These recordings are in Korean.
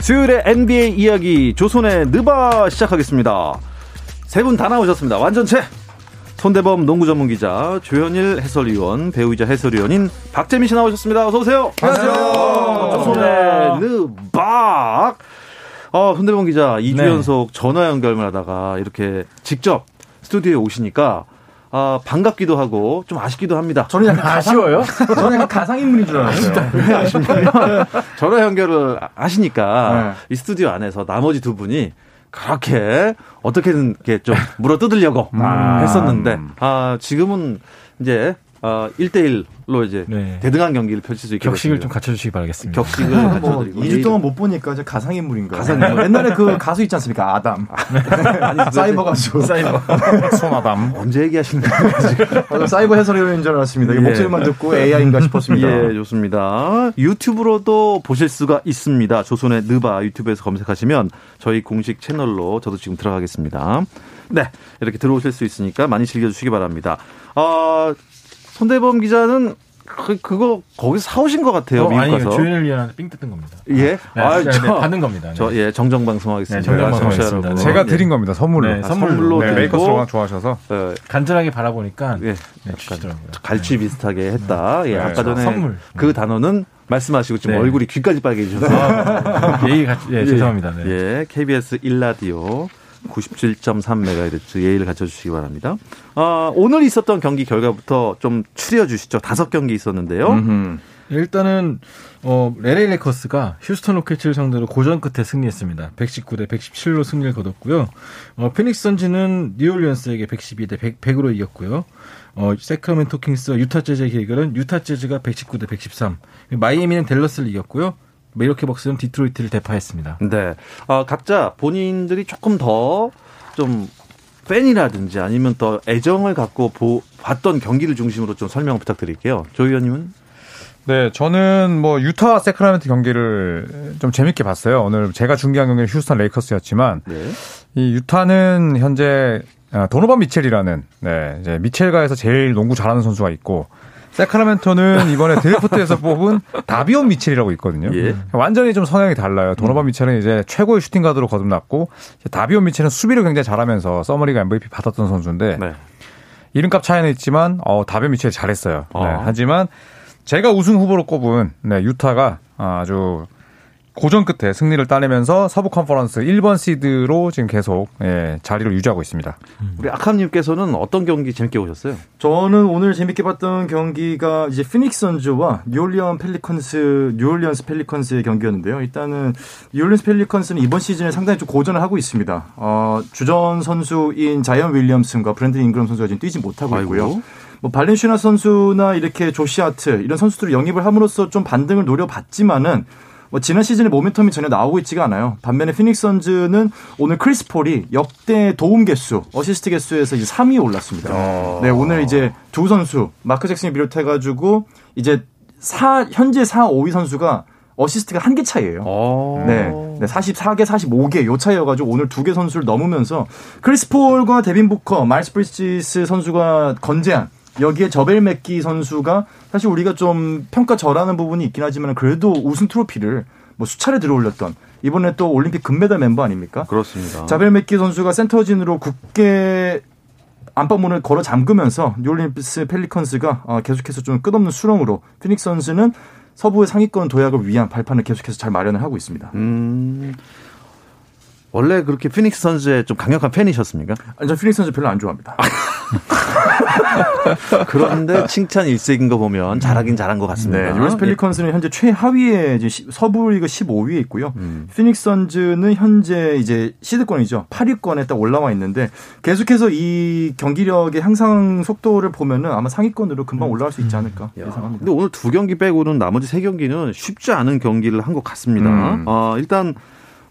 수요일에 NBA 이야기 조선의 느바 시작하겠습니다. 세 분 다 나오셨습니다. 완전체 손대범 농구 전문 기자, 조현일 해설위원, 배우이자 해설위원인 박재민 씨 나오셨습니다. 어서 오세요. 안녕하세요. 조선의 느박. 어, 손대범 기자 2주 네. 연속 전화 연결을 하다가 이렇게 직접 스튜디오에 오시니까 아, 반갑기도 하고 좀 아쉽기도 합니다. 저는 약간 아쉬워요? 저는 약간 가상인물인 줄 알았어요. 왜 아쉽냐면 전화 연결을 하시니까 네. 이 스튜디오 안에서 나머지 두 분이 그렇게 어떻게든 이렇게 좀 물어 뜯으려고 아. 했었는데 아 지금은 이제 아 1대1로 이제 네. 대등한 경기를 펼칠 수 있게 격식을 됐습니다. 좀 갖춰주시기 바라겠습니다. 격식을 뭐 갖춰드리고 2주 동안 못 보니까 저 가상인물인가. 가상인물. 옛날에 그 가수 있지 않습니까? 아담. 사이버 가수. 사이버. 손아담. 언제 얘기하시는 거예요? 아, 사이버 해설위원인 줄 알았습니다. 예. 목소리만 듣고 AI인가 싶었습니다. 예, 좋습니다. 유튜브로도 보실 수가 있습니다. 조선의 느바 유튜브에서 검색하시면 저희 공식 채널로 저도 지금 들어가겠습니다. 네, 이렇게 들어오실 수 있으니까 많이 즐겨주시기 바랍니다. 아, 손대범 기자는 그, 그거 거기서 사오신 것 같아요. 어, 미국 아니, 가서. 조현일 위원한테 삥 뜯은 겁니다. 예? 네, 아, 네, 저, 네, 받는 겁니다. 네. 저, 예, 정정방송하겠습니다. 네, 정정방송하겠습니다. 네. 제가 예. 드린 겁니다. 선물로. 네, 아, 선물로. 선물로 네, 드리고, 메이커스 워낙 좋아하셔서. 어, 간절하게 바라보니까 예. 네, 주시더라고요. 갈취 비슷하게 했다. 예, 네, 아까 전에 선물. 그 단어는 말씀하시고 지금 네. 얼굴이 귀까지 빨개지셔서. 예의 같 예, 죄송합니다. 네. 예, KBS 1라디오 97.3MHz 예의를 갖춰주시기 바랍니다. 아, 오늘 있었던 경기 결과부터 좀 추려 주시죠. 다섯 경기 있었는데요. 음흠. 일단은 어 LA 레이커스가 휴스턴 로켓츠를 상대로 고전 끝에 승리했습니다. 119대 117로 승리를 거뒀고요. 어 피닉스 선즈는 뉴올리언스에게 112대 100, 100으로 이겼고요. 어 새크라멘토 킹스와 유타 재즈의 대결은 유타 재즈가 119대 113. 마이애미는 댈러스를 이겼고요. 밀워키 벅스는 디트로이트를 대파했습니다. 네. 아, 각자 본인들이 조금 더좀 팬이라든지 아니면 더 애정을 갖고 보, 봤던 경기를 중심으로 좀 설명 부탁드릴게요. 조 위원님은? 네, 저는 뭐 유타 새크라멘토 경기를 좀 재밌게 봤어요. 오늘 제가 중계한 경기는 휴스턴 레이커스였지만 네. 이 유타는 현재 아, 도노반 미첼이라는 네, 이제 미첼가에서 제일 농구 잘하는 선수가 있고 세크라멘토는 이번에 드래프트에서 뽑은 다비온 미첼이라고 있거든요. 예. 완전히 좀 성향이 달라요. 도노반 미첼은 이제 최고의 슈팅 가드로 거듭났고 다비온 미첼은 수비를 굉장히 잘하면서 서머리가 MVP 받았던 선수인데 네. 이름값 차이는 있지만 어, 다비온 미첼이 잘했어요. 네, 어. 하지만 제가 우승 후보로 꼽은 네, 유타가 아주 고전 끝에 승리를 따내면서 서부 컨퍼런스 1번 시드로 지금 계속 예, 자리를 유지하고 있습니다. 우리 아캄님께서는 어떤 경기 재밌게 보셨어요? 저는 오늘 재밌게 봤던 경기가 이제 피닉스 선즈와 뉴올리언 펠리컨스, 뉴올리언스 펠리컨스의 경기였는데요. 일단은 뉴올리언스 펠리컨스는 이번 시즌에 상당히 좀 고전을 하고 있습니다. 어, 주전 선수인 자이언 윌리엄슨과 브랜든 잉그럼 선수가 지금 뛰지 못하고 있고요. 아이고. 뭐 발란슈나스 선수나 이렇게 조시 하트 이런 선수들을 영입을 함으로써 좀 반등을 노려봤지만은 뭐 지난 시즌의 모멘텀이 전혀 나오고 있지가 않아요. 반면에 피닉스 선즈는 오늘 크리스 폴이 역대 도움 개수, 어시스트 개수에서 이제 3위에 올랐습니다. 네, 오늘 이제 두 선수 마크 잭슨이 비롯해 가지고 이제 4 현재 4, 5위 선수가 어시스트가 한 개 차이예요. 어. 네. 네, 44개, 45개 요 차이여가지고 오늘 두 개 선수를 넘으면서 크리스 폴과 데빈 부커, 마일스 브리지스 선수가 건재한 여기에 자벨 맥기 선수가 사실 우리가 좀 평가 절하는 부분이 있긴 하지만 그래도 우승 트로피를 뭐 수차례 들어올렸던 이번에 또 올림픽 금메달 멤버 아닙니까? 그렇습니다. 자벨 맥기 선수가 센터진으로 굳게 안방문을 걸어 잠그면서 뉴올리언스 펠리컨스가 어, 계속해서 좀 끝없는 수렁으로 피닉스 선즈는 서부의 상위권 도약을 위한 발판을 계속해서 잘 마련을 하고 있습니다. 음, 원래 그렇게 피닉스 선즈의 좀 강력한 팬이셨습니까? 아니, 저 피닉스 선즈 별로 안 좋아합니다. 그런데 칭찬 일색인 거 보면 잘하긴 잘한 것 같습니다. 네, 뉴올리언스 펠리컨스는 현재 최하위에 이제 서부 리그 15위에 있고요. 음. 피닉스 선즈는 현재 이제 시드권이죠. 8위권에 딱 올라와 있는데 계속해서 이 경기력의 향상 속도를 보면은 아마 상위권으로 금방 올라갈 수 있지 않을까 야, 예상합니다. 근데 오늘 두 경기 빼고는 나머지 세 경기는 쉽지 않은 경기를 한 것 같습니다. 음. 어, 일단 어,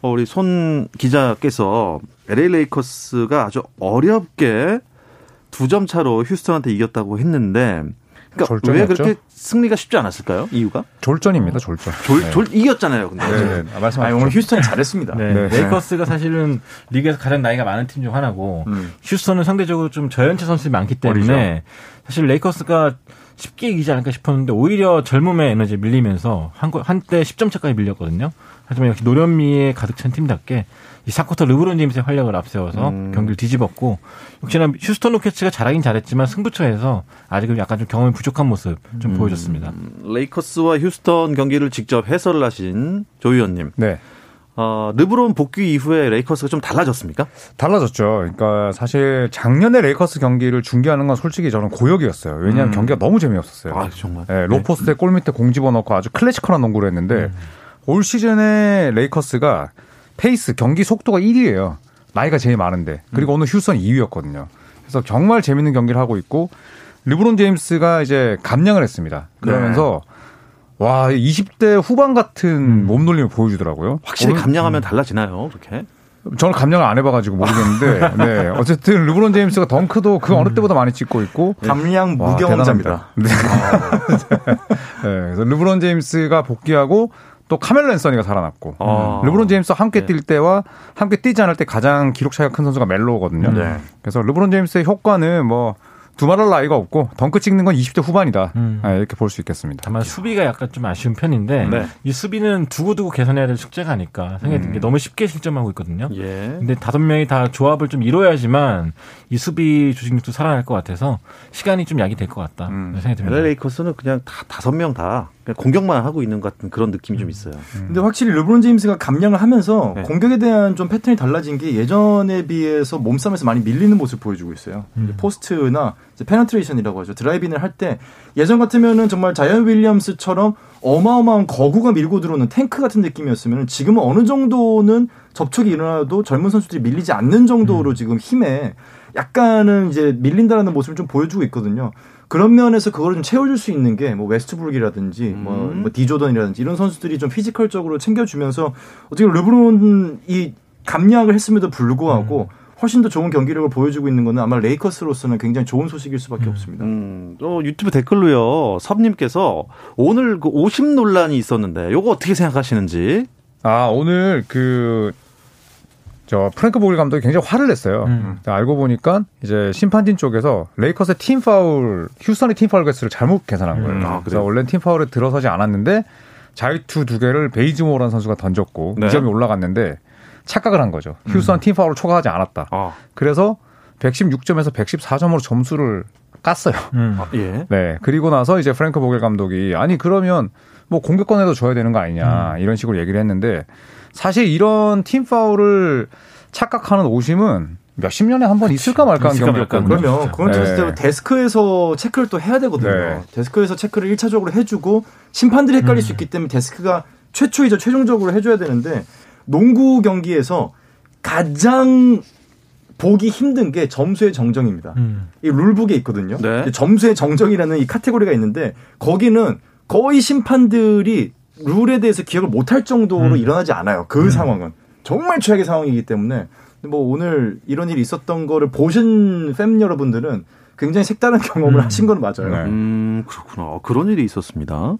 우리 손 기자께서 LA 레이커스가 아주 어렵게 두 점 차로 휴스턴한테 이겼다고 했는데 그러니까 왜 졸전이었죠? 그렇게 승리가 쉽지 않았을까요? 이유가? 졸전입니다, 졸전. 졸, 네. 졸 이겼잖아요. 근데 네, 네. 아, 아니, 말씀하십시오. 오늘 휴스턴이 잘했습니다. 네. 네. 레이커스가 사실은 리그에서 가장 나이가 많은 팀 중 하나고 음. 휴스턴은 상대적으로 좀 저연체 선수들이 많기 때문에 사실 레이커스가 쉽게 이기지 않을까 싶었는데 오히려 젊음의 에너지에 밀리면서 한, 거- 한때 10점 차까지 밀렸거든요. 하지만 역시 노련미에 가득 찬 팀답게 이 사쿼터 르브론 제임스의 활약을 앞세워서 음. 경기를 뒤집었고 역시나 휴스턴 로켓츠가 잘하긴 잘했지만 승부처에서 아직은 약간 좀 경험이 부족한 모습 좀 보여줬습니다. 레이커스와 휴스턴 경기를 직접 해설을 하신 조 의원님. 네. 어, 르브론 복귀 이후에 레이커스가 좀 달라졌습니까? 달라졌죠. 그러니까 사실 작년에 레이커스 경기를 중계하는 건 솔직히 저는 고역이었어요. 왜냐하면 음. 경기가 너무 재미없었어요. 아, 정말. 네, low post에 골 밑에 공 집어넣고 아주 클래식한 농구를 했는데 올 시즌에 레이커스가 페이스 경기 속도가 1위예요. 나이가 제일 많은데 그리고 오늘 휴스턴 2위였거든요. 그래서 정말 재밌는 경기를 하고 있고 르브론 제임스가 이제 감량을 했습니다. 그러면서 와 20대 후반 같은 몸놀림을 보여주더라고요. 확실히 오늘- 감량하면 달라지나요? 그렇게? 저는 감량을 안 해봐가지고 모르겠는데, 네. 어쨌든 르브론 제임스가 덩크도 그 어느 때보다 많이 찍고 있고. 감량 와, 무경험자입니다. 네. 네, 그래서 르브론 제임스가 복귀하고 또 카멜로 앤서니가 살아났고. 아. 르브론 제임스와 함께 네. 뛸 때와 함께 뛰지 않을 때 가장 기록 차이가 큰 선수가 멜로거든요. 네. 그래서 르브론 제임스의 효과는 뭐 두말할 나이가 없고 덩크 찍는 건 20대 후반이다. 음. 네, 이렇게 볼 수 있겠습니다. 다만 수비가 약간 좀 아쉬운 편인데 네. 이 수비는 두고두고 개선해야 될 숙제가 아닐까 생각이 드는 게 너무 쉽게 실점하고 있거든요. 예. 근데 다섯 명이 다 조합을 좀 이뤄야지만 이 수비 조직력도 살아날 것 같아서 시간이 좀 약이 될 것 같다 음. 생각이 듭니다. LA 레이커스는 그냥 다 다섯 명다 그냥 공격만 하고 있는 것 같은 그런 느낌이 좀 있어요. 근데 확실히 르브론 제임스가 감량을 하면서 네. 공격에 대한 좀 패턴이 달라진 게 예전에 비해서 몸싸움에서 많이 밀리는 모습을 보여주고 있어요. 이제 포스트나 penetration이라고 하죠. 드라이빙을 할 때 예전 같으면은 정말 자이언 윌리엄스처럼 어마어마한 거구가 밀고 들어오는 탱크 같은 느낌이었으면 지금은 어느 정도는 접촉이 일어나도 젊은 선수들이 밀리지 않는 정도로 지금 힘에 약간은 이제 밀린다라는 모습을 좀 보여주고 있거든요. 그런 면에서 그걸 좀 채워줄 수 있는 게 뭐 웨스트브룩이라든지 뭐, 음. 뭐 디조던이라든지 이런 선수들이 좀 피지컬적으로 챙겨주면서 어떻게 르브론이 감량을 했음에도 불구하고 훨씬 더 좋은 경기력을 보여주고 있는 거는 아마 레이커스로서는 굉장히 좋은 소식일 수밖에 없습니다. 음, 또 유튜브 댓글로요. 섭님께서 오늘 그 오심 논란이 있었는데 요거 어떻게 생각하시는지? 아, 오늘 그, 저, 프랭크 보겔 감독이 굉장히 화를 냈어요. 음. 알고 보니까 이제 심판진 쪽에서 레이커스의 팀 파울, 휴스턴의 팀 파울 개수를 잘못 계산한 거예요. 음, 아, 그래서 그래요? 원래 팀 파울에 들어서지 않았는데 자유투 두 개를 베이즈모어라는 선수가 던졌고 네. 이 2점이 올라갔는데 착각을 한 거죠. 휴스턴 팀 파울을 초과하지 않았다. 아, 그래서 116점에서 114점으로 점수를 깠어요. 음. 예. 네. 그리고 나서 이제 프랭크 보겔 감독이 아니 그러면 뭐 공격권에도 줘야 되는 거 아니냐 이런 식으로 얘기를 했는데 사실 이런 팀 파울을 착각하는 오심은 몇십 년에 한 번 있을까 말까 한 있을까 경기였거든요. 그러면 그건 네. 진짜 데스크에서 체크를 또 해야 되거든요. 네. 데스크에서 체크를 1차적으로 해주고 심판들이 헷갈릴 수 있기 때문에 데스크가 최초이자 최종적으로 해줘야 되는데 농구 경기에서 가장 보기 힘든 게 점수의 정정입니다. 음. 이 룰북에 있거든요. 네. 점수의 정정이라는 이 카테고리가 있는데 거기는 거의 심판들이 룰에 대해서 기억을 못할 정도로 음. 일어나지 않아요. 그 상황은 정말 최악의 상황이기 때문에 뭐 오늘 이런 일이 있었던 거를 보신 팬 여러분들은 굉장히 색다른 경험을 음. 하신 건 맞아요. 네. 음, 그렇구나. 어, 그런 일이 있었습니다.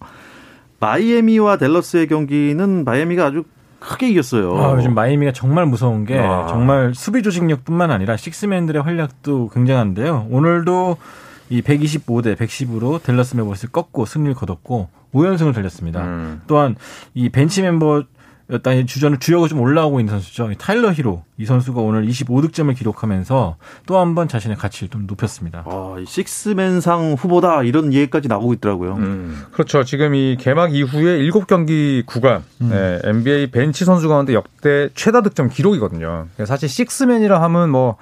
마이애미와 댈러스의 경기는 마이애미가 아주 크게 이겼어요. 아, 요즘 마이애미가 정말 무서운 게 아. 정말 수비 조직력뿐만 아니라 식스맨들의 활약도 굉장한데요. 오늘도 이 125대 110으로 델러스 메버스를 꺾고 승리를 거뒀고 5연승을 달렸습니다. 음. 또한 이 벤치 멤버 이 주전을 주역을 좀 올라오고 있는 선수죠. 이 타일러 히로 이 선수가 오늘 25득점을 기록하면서 또 한 번 자신의 가치를 좀 높였습니다. 아, 이 식스맨상 후보다 이런 얘기까지 나오고 있더라고요. 음. 그렇죠. 지금 이 개막 이후에 7경기 구간 네, NBA 벤치 선수 가운데 역대 최다 득점 기록이거든요. 사실 식스맨이라 하면 뭐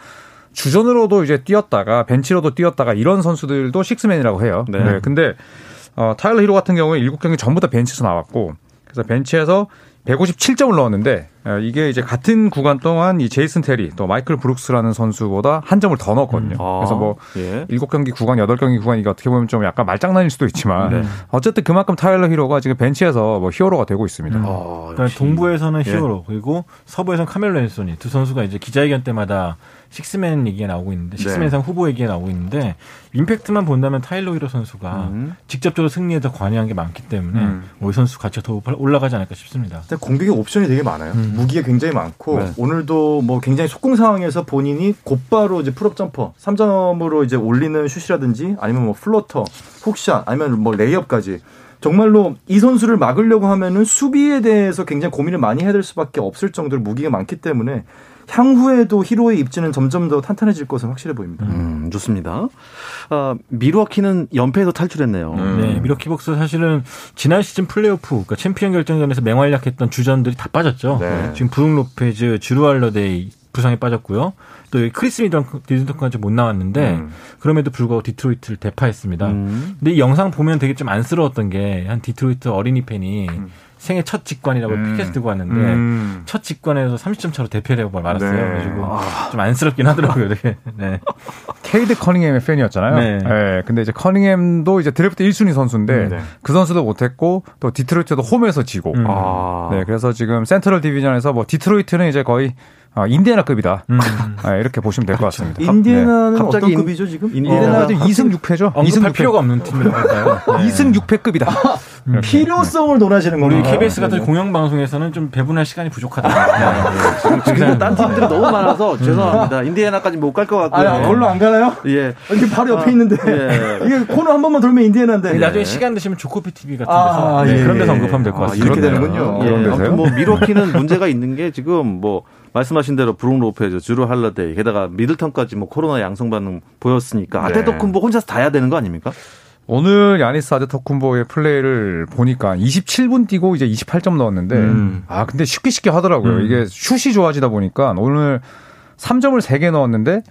주전으로도 이제 뛰었다가 벤치로도 뛰었다가 이런 선수들도 식스맨이라고 해요. 네. 네. 근데 어, 타일러 히로 같은 경우에 7경기 전부 다 벤치에서 나왔고 그래서 벤치에서 157점을 넣었는데 어, 이게 이제 같은 구간 동안 이 제이슨 테리 또 마이클 브룩스라는 선수보다 한 점을 더 넣었거든요. 아, 그래서 뭐 예. 일곱 경기 구간, 여덟 경기 구간 이게 어떻게 보면 좀 약간 말장난일 수도 있지만 네. 어쨌든 그만큼 타일러 히로가 지금 벤치에서 뭐 히어로가 되고 있습니다. 음. 아, 그러니까. 동부에서는 예. 히어로 그리고 서부에서는 카멜로 앤소니 두 선수가 이제 기자회견 때마다 식스맨 얘기가 나오고 있는데 네. 식스맨상 후보 얘기가 나오고 있는데 임팩트만 본다면 타일러 히로 선수가 음. 직접적으로 승리에 더 관여한 게 많기 때문에 음. 뭐 이 선수 가치가 더 올라가지 않을까 싶습니다. 근데 공격의 옵션이 되게 많아요. 음. 무기가 굉장히 많고 네. 오늘도 뭐 굉장히 속공 상황에서 본인이 곧바로 이제 pull-up jumper 3점으로 이제 올리는 슛이라든지 아니면 뭐 floater, hook shot 아니면 뭐 레이업까지 정말로 이 선수를 막으려고 하면은 수비에 대해서 굉장히 고민을 많이 해야 될 수밖에 없을 정도로 무기가 많기 때문에 향후에도 히로의 입지는 점점 더 탄탄해질 것은 확실해 보입니다. 음, 좋습니다. 아, 밀워키는 연패에서 탈출했네요. 네, 밀워키 벅스 사실은 지난 시즌 플레이오프, 그러니까 챔피언 결정전에서 맹활약했던 주전들이 다 빠졌죠. 네. 지금 브룩 로페즈, 주루 할러데이 부상에 빠졌고요. 또 여기 크리스 미들턴까지 못 나왔는데 음. 그럼에도 불구하고 디트로이트를 대파했습니다. 음. 근데 이 영상 보면 되게 좀 안쓰러웠던 게 한 디트로이트 어린이 팬이 생애 첫 직관이라고 음. 피켓을 들고 왔는데 음. 첫 직관에서 30점 차로 대패를 하고 말았어요. 네. 그래가지고 좀 안쓰럽긴 하더라고요. 되게. 네. 케이드 커닝햄의 팬이었잖아요. 네. 네, 근데 이제 커닝햄도 이제 드래프트 1순위 선수인데 음, 네. 그 선수도 못했고 또 디트로이트도 홈에서 지고. 음. 아. 네, 그래서 지금 센트럴 디비전에서 뭐 디트로이트는 이제 거의 어, 인디애나급이다. 음. 네, 이렇게 보시면 될 것 같습니다. 인디애나는 갑자기 어떤 인- 급이죠 지금? 인디애나 네. 2승 6패죠. 언급할 필요가 없는 팀이라고 할까요? 네. 2승 6패급이다. 필요성을 논하시는 우리 건가요? KBS 같은 네. 공영 방송에서는 좀 배분할 시간이 부족하다. 지금 딴 팀들이 너무 많아서 죄송합니다. 인디애나까지 못 갈 것 같고요. 아, 걸로 안 가나요? 예. 이게 바로 옆에 있는데 예. 이게 코너 한 번만 돌면 인디애나인데 나중에 시간 되시면 조코피 TV 같은 아, 데서 네, 예, 그런 데서 예. 언급하면 될것 아, 같습니다. 이렇게 되는군요. 예, 그런 데서요? 아무튼 뭐 밀워키는 문제가 있는 게 지금 뭐 말씀하신 대로 브룩 로페즈, 주루 할러데이, 게다가 미들턴까지 뭐 코로나 양성 반응 보였으니까 네. 아데토쿤보 혼자서 다 해야 되는 거 아닙니까? 오늘 야니스 아데토쿤보의 플레이를 보니까 27분 뛰고 이제 28점 넣었는데 음. 아 근데 쉽게 쉽게 하더라고요. 음. 이게 슛이 좋아지다 보니까 오늘 3점을 3개 넣었는데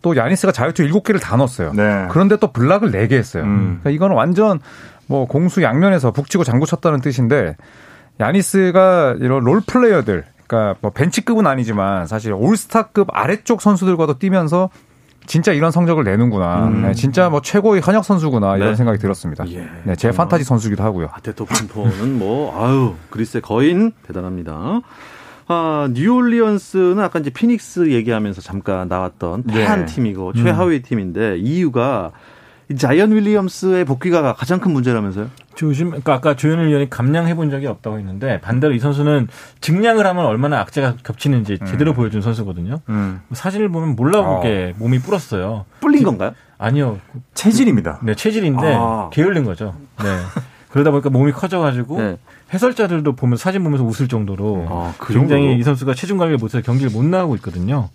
또 야니스가 자유투 7개를 다 넣었어요. 네. 그런데 또 block을 4개 했어요. 음. 그러니까 이거는 완전 뭐 공수 양면에서 북치고 장구 쳤다는 뜻인데 야니스가 이런 롤 플레이어들 그러니까 뭐 벤치급은 아니지만 사실 올스타급 아래쪽 선수들과도 뛰면서 진짜 이런 성적을 내는구나. 음. 네, 진짜 뭐 최고의 현역 선수구나 이런 네. 생각이 들었습니다. 예. 네, 제 판타지 선수기도 하고요. 아테토쿤보는 뭐 아유 그리스의 거인 대단합니다. 아, 뉴올리언스는 아까 이제 피닉스 얘기하면서 잠깐 나왔던 네. 패한 팀이고 최하위 팀인데 이유가 이 자이언 윌리엄스의 복귀가 가장 큰 문제라면서요? 요즘 그러니까 아까 조현일 위원이 감량해 본 적이 없다고 했는데 반대로 이 선수는 증량을 하면 얼마나 악재가 겹치는지 제대로 보여준 선수거든요. 음. 사진을 보면 몰라보게 몸이 불었어요. 뿔린 건가요? 아니요, 체질입니다. 네 체질인데 아. 게을른 거죠. 네. 그러다 보니까 몸이 커져가지고 네. 해설자들도 보면 사진 보면서 웃을 정도로 아, 그 굉장히 정도로? 이 선수가 체중 관리를 못해서 경기를 못 나가고 있거든요.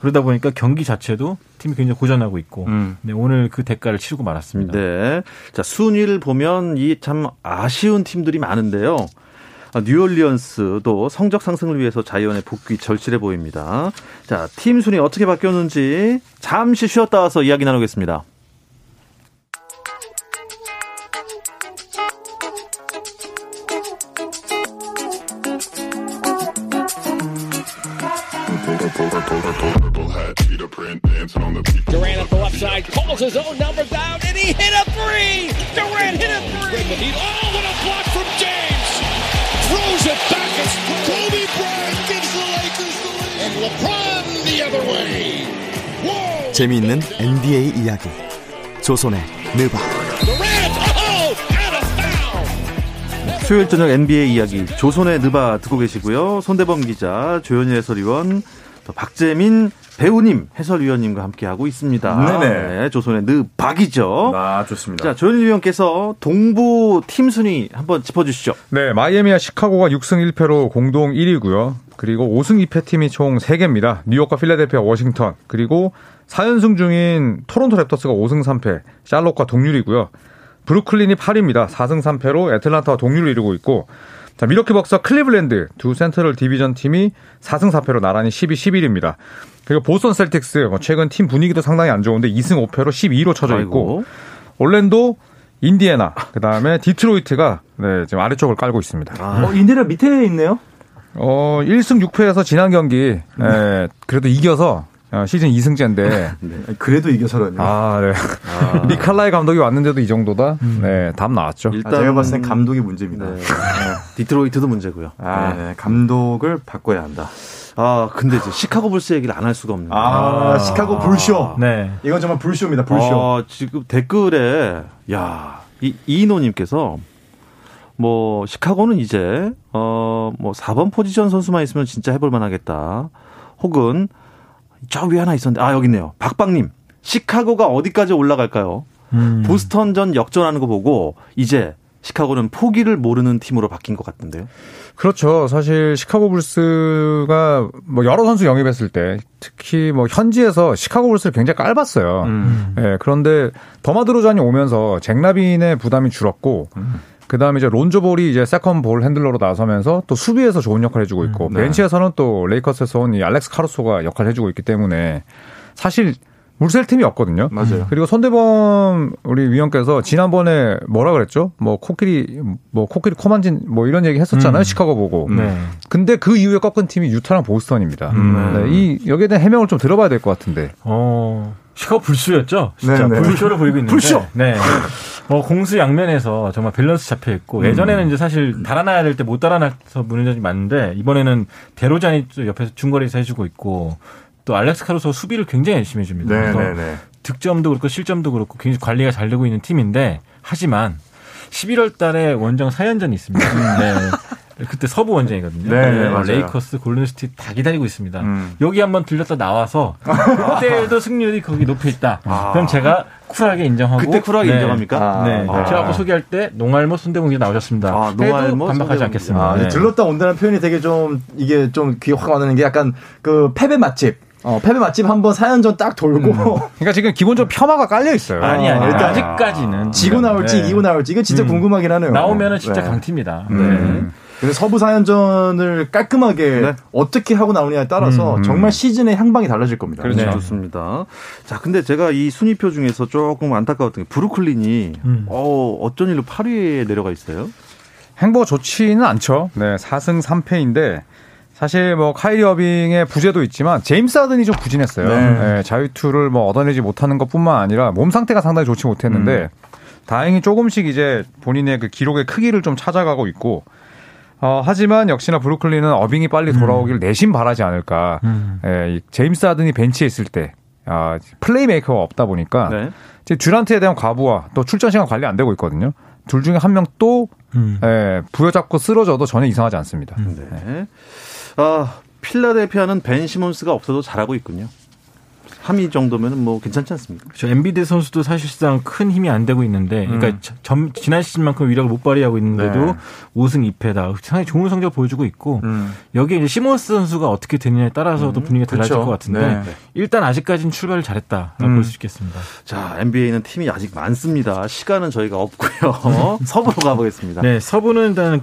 그러다 보니까 경기 자체도 팀이 굉장히 고전하고 있고 음. 네, 오늘 그 대가를 치르고 말았습니다. 네. 자, 순위를 보면 이 참 아쉬운 팀들이 많은데요. 아, 뉴올리언스도 성적 상승을 위해서 자이언의 복귀 절실해 보입니다. 자, 팀 순위 어떻게 바뀌었는지 잠시 쉬었다 와서 이야기 나누겠습니다. Durant at the left side calls his own number down, and he hit a three. Durant hit a three. Oh, what a block from James! Throws it back. It's Kobe Bryant gives the Lakers the lead, and LeBron the other way. Whoa! 재미있는 NBA 이야기 조선의 느바 oh. 수요일 저녁 NBA 이야기 조선의 느바 듣고 계시고요. 손대범 기자, 조현일 해설위원, 또 박재민 배우님 해설위원님과 함께하고 있습니다. 네네. 네, 조선의 느박이죠. 아 좋습니다. 자, 조현일 위원께서 동부 팀 순위 한번 짚어주시죠. 네, 마이애미와 시카고가 6승 1패로 공동 1위고요. 그리고 5승 2패 팀이 총 3개입니다. 뉴욕과 필라델피아, 워싱턴. 그리고 4연승 중인 토론토 랩터스가 5승 3패, 샬롯과 동률이고요. 브루클린이 8위입니다. 4승 3패로 애틀란타와 동률을 이루고 있고 자, 밀워키 벅스와 클리블랜드 두 센트럴 디비전 팀이 4승 4패로 나란히 10위, 11위입니다. 그리고 보스턴 셀틱스 뭐 최근 팀 분위기도 상당히 안 좋은데 2승 5패로 12위로 쳐져 있고 아이고. 올랜도 인디애나 그다음에 디트로이트가 네, 지금 아래쪽을 깔고 있습니다. 어, 인디애나 밑에 있네요. 어, 1승 6패에서 지난 경기 에, 그래도 이겨서 어, 시즌 2승째인데 그래도 이겨서라니. 아, 네. 릭 칼라일 감독이 왔는데도 이 정도다. 네, 답 나왔죠. 일단 아, 제가 봤을 땐 감독이 문제입니다. 네. 디트로이트도 문제고요. 아, 네. 감독을 바꿔야 한다. 아, 근데 이제 시카고 불스 얘기를 안 할 수가 없네요. 아, 시카고 불쇼. 네. 이건 정말 불쇼입니다. 불쇼. 아, 지금 댓글에 야, 이 이인호 님께서 뭐 시카고는 이제 어뭐 4번 포지션 선수만 있으면 진짜 해볼 만하겠다. 혹은 저 위에 하나 있었는데 아 여기 있네요. 박박님 시카고가 어디까지 올라갈까요? 음. 보스턴전 역전하는 거 보고 이제 시카고는 포기를 모르는 팀으로 바뀐 것 같은데요. 그렇죠. 사실 시카고 불스가 뭐 여러 선수 영입했을 때 특히 뭐 현지에서 시카고 불스를 굉장히 깔봤어요. 음. 예, 그런데 더마 드로잔이 오면서 잭 라빈의 부담이 줄었고 음. 그 다음에 이제 론조 볼이 이제 second ball handler로 나서면서 또 수비에서 좋은 역할을 해주고 있고 네. 벤치에서는 또 레이커스에서 온 이 알렉스 카루소가 역할을 해주고 있기 때문에 사실 물셀 팀이 없거든요. 맞아요. 그리고 손대범 우리 위원께서 지난번에 뭐라 그랬죠? 뭐 코끼리 뭐 코끼리 코만진 뭐 이런 얘기 했었잖아요. 음. 시카고 보고. 네. 근데 그 이후에 꺾은 팀이 유타랑 보스턴입니다. 음. 네, 이 여기에 대한 해명을 좀 들어봐야 될 것 같은데. 어, 시카고 불쇼였죠? 진짜 네, 네. 불쇼를 보이고 있는데. 불쇼! 네. 어, 공수 양면에서 정말 밸런스 잡혀 있고 예전에는 이제 사실 달아나야 될 때 못 달아나서 무너졌이 많은데 이번에는 데로잔이 또 옆에서 중거리에서 해주고 있고 또 알렉스 카루소 수비를 굉장히 열심히 해줍니다. 네, 그래서 네, 네. 득점도 그렇고 실점도 그렇고 굉장히 관리가 잘 되고 있는 팀인데 하지만 11월 달에 원정 4연전이 있습니다. 네. 그때 서부 원정이거든요. 네, 네, 맞아요. 레이커스, 골든스틱 다 기다리고 있습니다. 음. 여기 한번 들렸다 나와서 그때도 승률이 거기 높여 있다. 그럼 제가 쿨하게 인정하고 그때 쿨하게 네. 인정합니까? 아, 네. 아. 제가 아까 소개할 때 농알모 손대공이 나오셨습니다. 아, 농알모, 반박하지. 않겠습니다. 아, 네. 들렀다 온다는 표현이 되게 좀 이게 좀 귀에 확 와닿는 게 약간 그 패배 맛집. 어, 패배 맛집 한번 4연전 딱 돌고 그러니까 지금 기본적으로 폄하가 깔려 있어요. 아니 아니 아, 일단 아직까지는 지고 나올지 네. 이고 나올지 이건 진짜 음. 궁금하긴 하네요. 나오면은 진짜 네. 강팀이다. 음. 그 래서 서부 4연전을 깔끔하게 네. 어떻게 하고 나오느냐에 따라서 정말 시즌의 향방이 달라질 겁니다. 그렇죠. 네. 좋습니다. 자, 근데 제가 이 순위표 중에서 조금 안타까웠던 게 브루클린이 음. 어, 어쩐 일로 8위에 내려가 있어요? 행보가 좋지는 않죠. 네, 4승 3패인데 사실 뭐 카이리 어빙의 부재도 있지만 제임스 하든이 좀 부진했어요. 네. 네, 자유투를 뭐 얻어내지 못하는 것뿐만 아니라 몸 상태가 상당히 좋지 못했는데 음. 다행히 조금씩 이제 본인의 그 기록의 크기를 좀 찾아가고 있고 어, 하지만 역시나 브루클린은 어빙이 빨리 돌아오길 내심 바라지 않을까. 음. 예, 이 제임스 하든이 벤치에 있을 때 아, 플레이메이커가 없다 보니까 네. 이제 듀란트에 대한 과부하 또 출전 시간 관리 안 되고 있거든요. 둘 중에 한 명또 음. 예, 부여잡고 쓰러져도 전혀 이상하지 않습니다. 네. 아, 필라델피아는 벤 시몬스가 없어도 잘하고 있군요. 3위 정도면 뭐 괜찮지 않습니까? 그렇죠. 엠비드 선수도 사실상 큰 힘이 안 되고 있는데, 그러니까 점- 지난 시즌만큼 위력을 못 발휘하고 있는데도 네. 5승 2패다. 상당히 좋은 성적 을 보여주고 있고, 음. 여기에 이제 시몬스 선수가 어떻게 되느냐에 따라서도 분위기가 달라질 그렇죠. 것 같은데, 네. 일단 아직까지는 출발을 잘했다라고 음. 볼수 있겠습니다. 자, NBA는 팀이 아직 많습니다. 시간은 저희가 없고요. 서부로 가보겠습니다. 네, 서부는 일단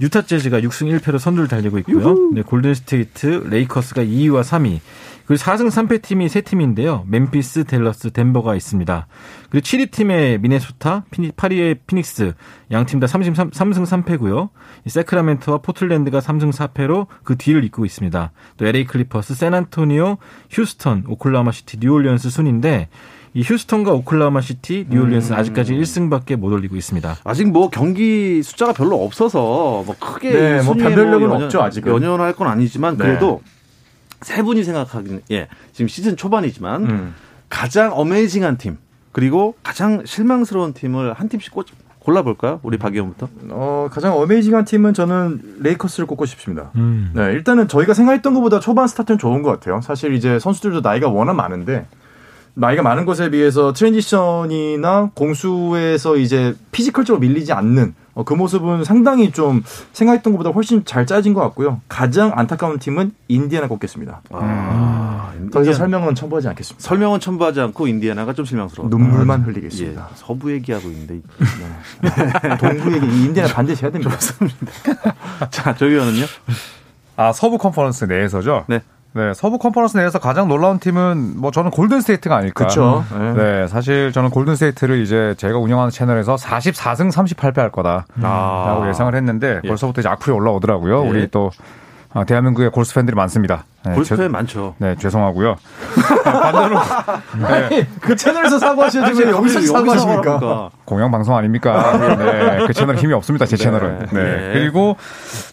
유타 재즈가 6승 1패로 선두를 달리고 있고요. 네, 골든 스테이트, 레이커스가 2위와 3위. 그리고 4승 3패 팀이 세 팀인데요. 멤피스, 델러스, 덴버가 있습니다. 그리고 7위 팀의 미네소타, 피니, 8위의 피닉스, 양 팀 다 33, 3승 3패고요. 세크라멘토와 포틀랜드가 3승 4패로 그 뒤를 잇고 있습니다. 또 LA 클리퍼스, 샌안토니오, 휴스턴, 오클라호마 시티, 뉴올리언스 순인데 이 휴스턴과 오클라호마 시티, 뉴올리언스는 아직까지 1승밖에 못 올리고 있습니다. 아직 뭐 경기 숫자가 별로 없어서 뭐 크게 네, 뭐 순위에 변별력은 연연- 없죠, 아직은. 연연할 건 아니지만 네. 그래도 세 분이 생각하기는 예 지금 시즌 초반이지만 음. 가장 amazing한 팀 그리고 가장 실망스러운 팀을 한 팀씩 꽂, 골라볼까요? 우리 박 의원부터. 어, 가장 amazing한 팀은 저는 레이커스를 꼽고 싶습니다. 음. 네, 일단은 저희가 생각했던 것보다 초반 스타트는 좋은 것 같아요. 사실 이제 선수들도 나이가 워낙 많은데 나이가 많은 것에 비해서 transition이나 공수에서 이제 physical적으로 밀리지 않는 어, 그 모습은 상당히 좀 생각했던 것보다 훨씬 잘 짜진 것 같고요. 가장 안타까운 팀은 인디애나 꼽겠습니다. 아, 더 이상 인디애나- 설명은 첨부하지 않겠습니다. 설명은 첨부하지 않고 인디애나가 좀 실망스러워. 눈물만 예, 흘리겠습니다. 서부 얘기하고 있는데. 동부 얘기 이 인디애나 반드시 해야 됩니다. 자, 조 의원은요? 아 서부 컨퍼런스 내에서죠. 네. 네, 서부 컨퍼런스 내에서 가장 놀라운 팀은 뭐 저는 골든 스테이트가 아닐까. 그렇죠. 네, 사실 저는 골든 스테이트를 이제 제가 운영하는 채널에서 44승 38패 할 거다라고 아. 예상을 했는데 예. 벌써부터 이제 악플이 올라오더라고요. 예. 우리 또 어, 대한민국의 골스 팬들이 많습니다. 네, 골스에 죄- 많죠. 네, 죄송하고요. 반대로 네, 그 채널에서 사과하셔야지 왜 여기서 사과하십니까? 공영 방송 아닙니까? 네, 그 채널 힘이 없습니다. 제 채널은. 네. 네. 그리고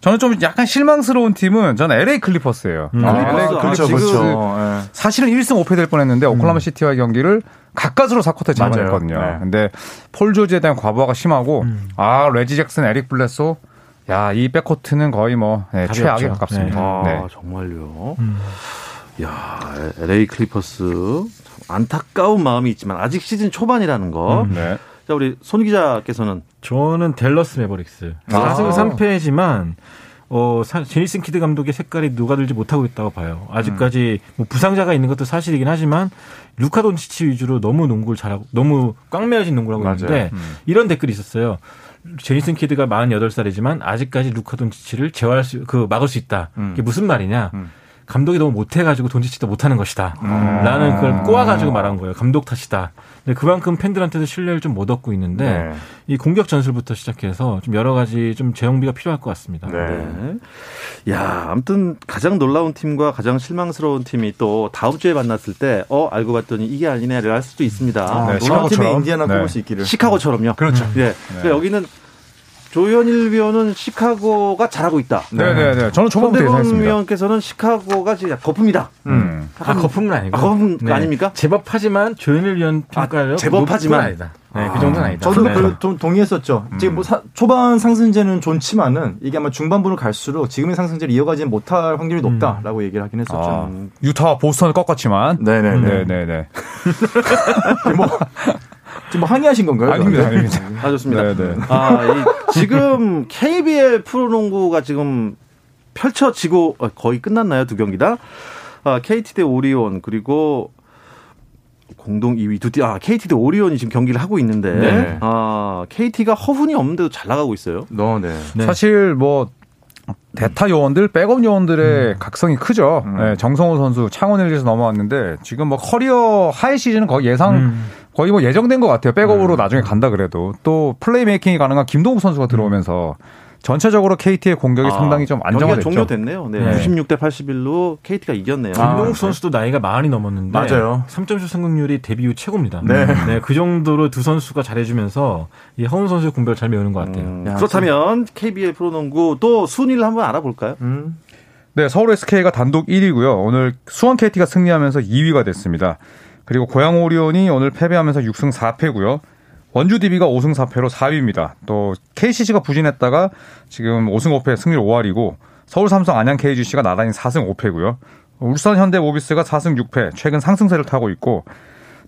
저는 좀 약간 실망스러운 팀은 저는 LA 클리퍼스예요. 음. 아, 클리퍼스. LA 그렇죠, 클리퍼스 그렇죠. 예. 사실은 1승 5패 될 뻔했는데 오클라마 시티와의 경기를 가까스로 4쿼터에 맞아요. 잡아냈거든요. 네. 근데 폴 조지에 대한 과부하가 심하고 아 레지 잭슨, 에릭 블레드소 야 이 백코트는 거의 뭐 네, 최악에. 가깝습니다. 아, 네. 정말요. 야, LA 클리퍼스 참 안타까운 마음이 있지만 아직 시즌 초반이라는 거. 네. 자, 우리 손 기자께서는 저는 델러스 매버릭스. 아. 4승 3패지만 어, 사- 제이슨 키드 감독의 색깔이 녹아들지 못하고 있다고 봐요. 아직까지 뭐 부상자가 있는 것도 사실이긴 하지만 루카 돈치치 위주로 너무 농구를 잘하고 너무 꽉 매어진 농구를 하고 맞아요. 있는데 이런 댓글이 있었어요. 제이슨 키드가 48살이지만 아직까지 루카 돈치치를 제어할 수, 그 막을 수 있다. 이게 무슨 말이냐? 감독이 너무 못해가지고 돈치치도 못하는 것이다. 라는 걸 꼬아가지고 말한 거예요. 감독 탓이다. 근데 그만큼 팬들한테도 신뢰를 좀 못 얻고 있는데 네. 이 공격 전술부터 시작해서 좀 여러 가지 좀 재정비가 필요할 것 같습니다. 네. 네. 야, 아무튼 가장 놀라운 팀과 가장 실망스러운 팀이 또 다음 주에 만났을 때, 어, 알고 봤더니 이게 아니네를 할 수도 있습니다. 아, 네, 팀의 시카고처럼. 인디애나 네. 꼽을 수 있기를. 시카고처럼요. 그렇죠. 예. 근데 여기는 조현일 위원은 시카고가 잘하고 있다. 네네네. 저는 초반부터 손대범 예상했습니다. 위원께서는 시카고가 진짜 거품이다. 음. 아, 거품은 아니고. 아, 거품 아닙니까? 제법하지만 조현일 위원 평가를 제법하지만. 높은 아니다. 네, 그 정도는 아니다. 저도 네. 그 동- 동의했었죠. 지금 뭐 사- 초반 상승제는 좋지만은 이게 아마 중반부로 갈수록 지금의 상승제를 이어가지 못할 확률이 높다라고 얘기를 하긴 했었죠. 아, 유타와 보스턴을 꺾었지만. 네네네. 네네네. 뭐, 지금 뭐 항의하신 건가요? 아닙니다? 아닙니다. 아, 좋습니다. 네네. 아, 이, 지금 KBL 프로농구가 지금 펼쳐지고 어, 거의 끝났나요? 두 경기 다? 아, KT 대 오리온 그리고 공동 2위 두 팀, 아, KT 대 오리온이 지금 경기를 하고 있는데, 네. 아, KT가 허훈이 없는데도 잘 나가고 있어요. 너, 네. 네. 사실 뭐 대타 요원들, 백업 요원들의 각성이 크죠. 음. 네, 정성우 선수 창원 LG에서 넘어왔는데 지금 뭐 career high 시즌은 거의 예상 음. 거의 뭐 예정된 것 같아요. 백업으로 나중에 간다 그래도 또 playmaking이 가능한 김동욱 선수가 들어오면서 전체적으로 KT의 공격이 상당히 좀 안정화됐죠. 종료됐네요. 네, 네. 96대 81로 KT가 이겼네요. 아, 김동욱 네. 선수도 나이가 많이 넘었는데 맞아요. 3점슛 성공률이 데뷔 후 최고입니다. 네. 그 정도로 두 선수가 잘해주면서 이 허훈 선수의 공백을 잘 메우는 것 같아요. 음, 그렇다면 KBL 프로농구 또 순위를 한번 알아볼까요? 음. 네, 서울 SK가 단독 1위고요. 오늘 수원 KT가 승리하면서 2위가 됐습니다. 그리고 고양 오리온이 오늘 패배하면서 6승 4패고요. 원주 DB가 5승 4패로 4위입니다. 또 KCC가 부진했다가 지금 5승 5패 승률 5할이고 서울 삼성 안양 KGC가 나란히 4승 5패고요. 울산 현대 모비스가 4승 6패 최근 상승세를 타고 있고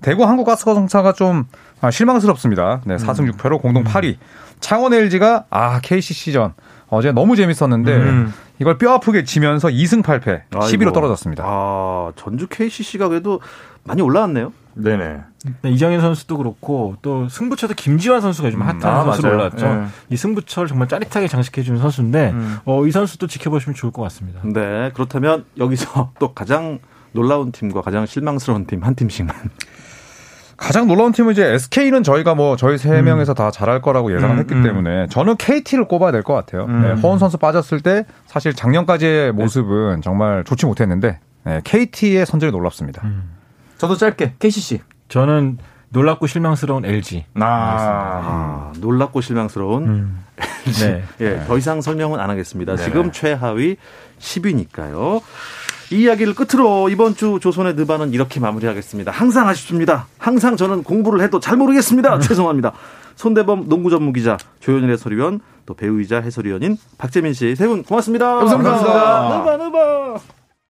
대구 한국가스공사가 좀 아, 실망스럽습니다. 네, 4승 6패로 공동 8위. 창원 LG가 아 KCC전 어제 너무 재밌었는데 음. 이걸 뼈 아프게 지면서 2승 8패 11로 아이고. 떨어졌습니다. 아, 전주 KCC가 그래도 많이 올라왔네요. 네네. 네, 이정현 선수도 그렇고 또 승부처도 김지환 선수가 요즘 핫한 아, 선수로. 올라왔죠. 네. 이 승부처를 정말 짜릿하게 장식해주는 선수인데 음. 어, 이 선수도 지켜보시면 좋을 것 같습니다. 네, 그렇다면 여기서 또 가장 놀라운 팀과 가장 실망스러운 팀 한 팀씩만. 가장 놀라운 팀은 이제 SK는 저희가 뭐 저희 세 명에서 다 잘할 거라고 예상을 음, 했기 음. 때문에 저는 KT를 꼽아야 될 것 같아요. 음. 네, 허원 선수 빠졌을 때 사실 작년까지의 모습은 정말 좋지 못했는데 네, KT의 선전이 놀랍습니다. 저도 짧게 KCC. 저는 놀랍고 실망스러운 LG. 아, 아, 놀랍고 실망스러운. 음. 네. 예, 더 이상 설명은 안 하겠습니다. 지금 최하위 10위니까요. 이 이야기를 끝으로 이번 주 조선의 느바는 이렇게 마무리하겠습니다. 항상 아쉽습니다. 항상 저는 공부를 해도 잘 모르겠습니다. 죄송합니다. 손대범 농구 전문 기자, 조현일 해설위원, 또 배우이자 해설위원인 박재민 씨 세 분 고맙습니다. 감사합니다. 느바 느바.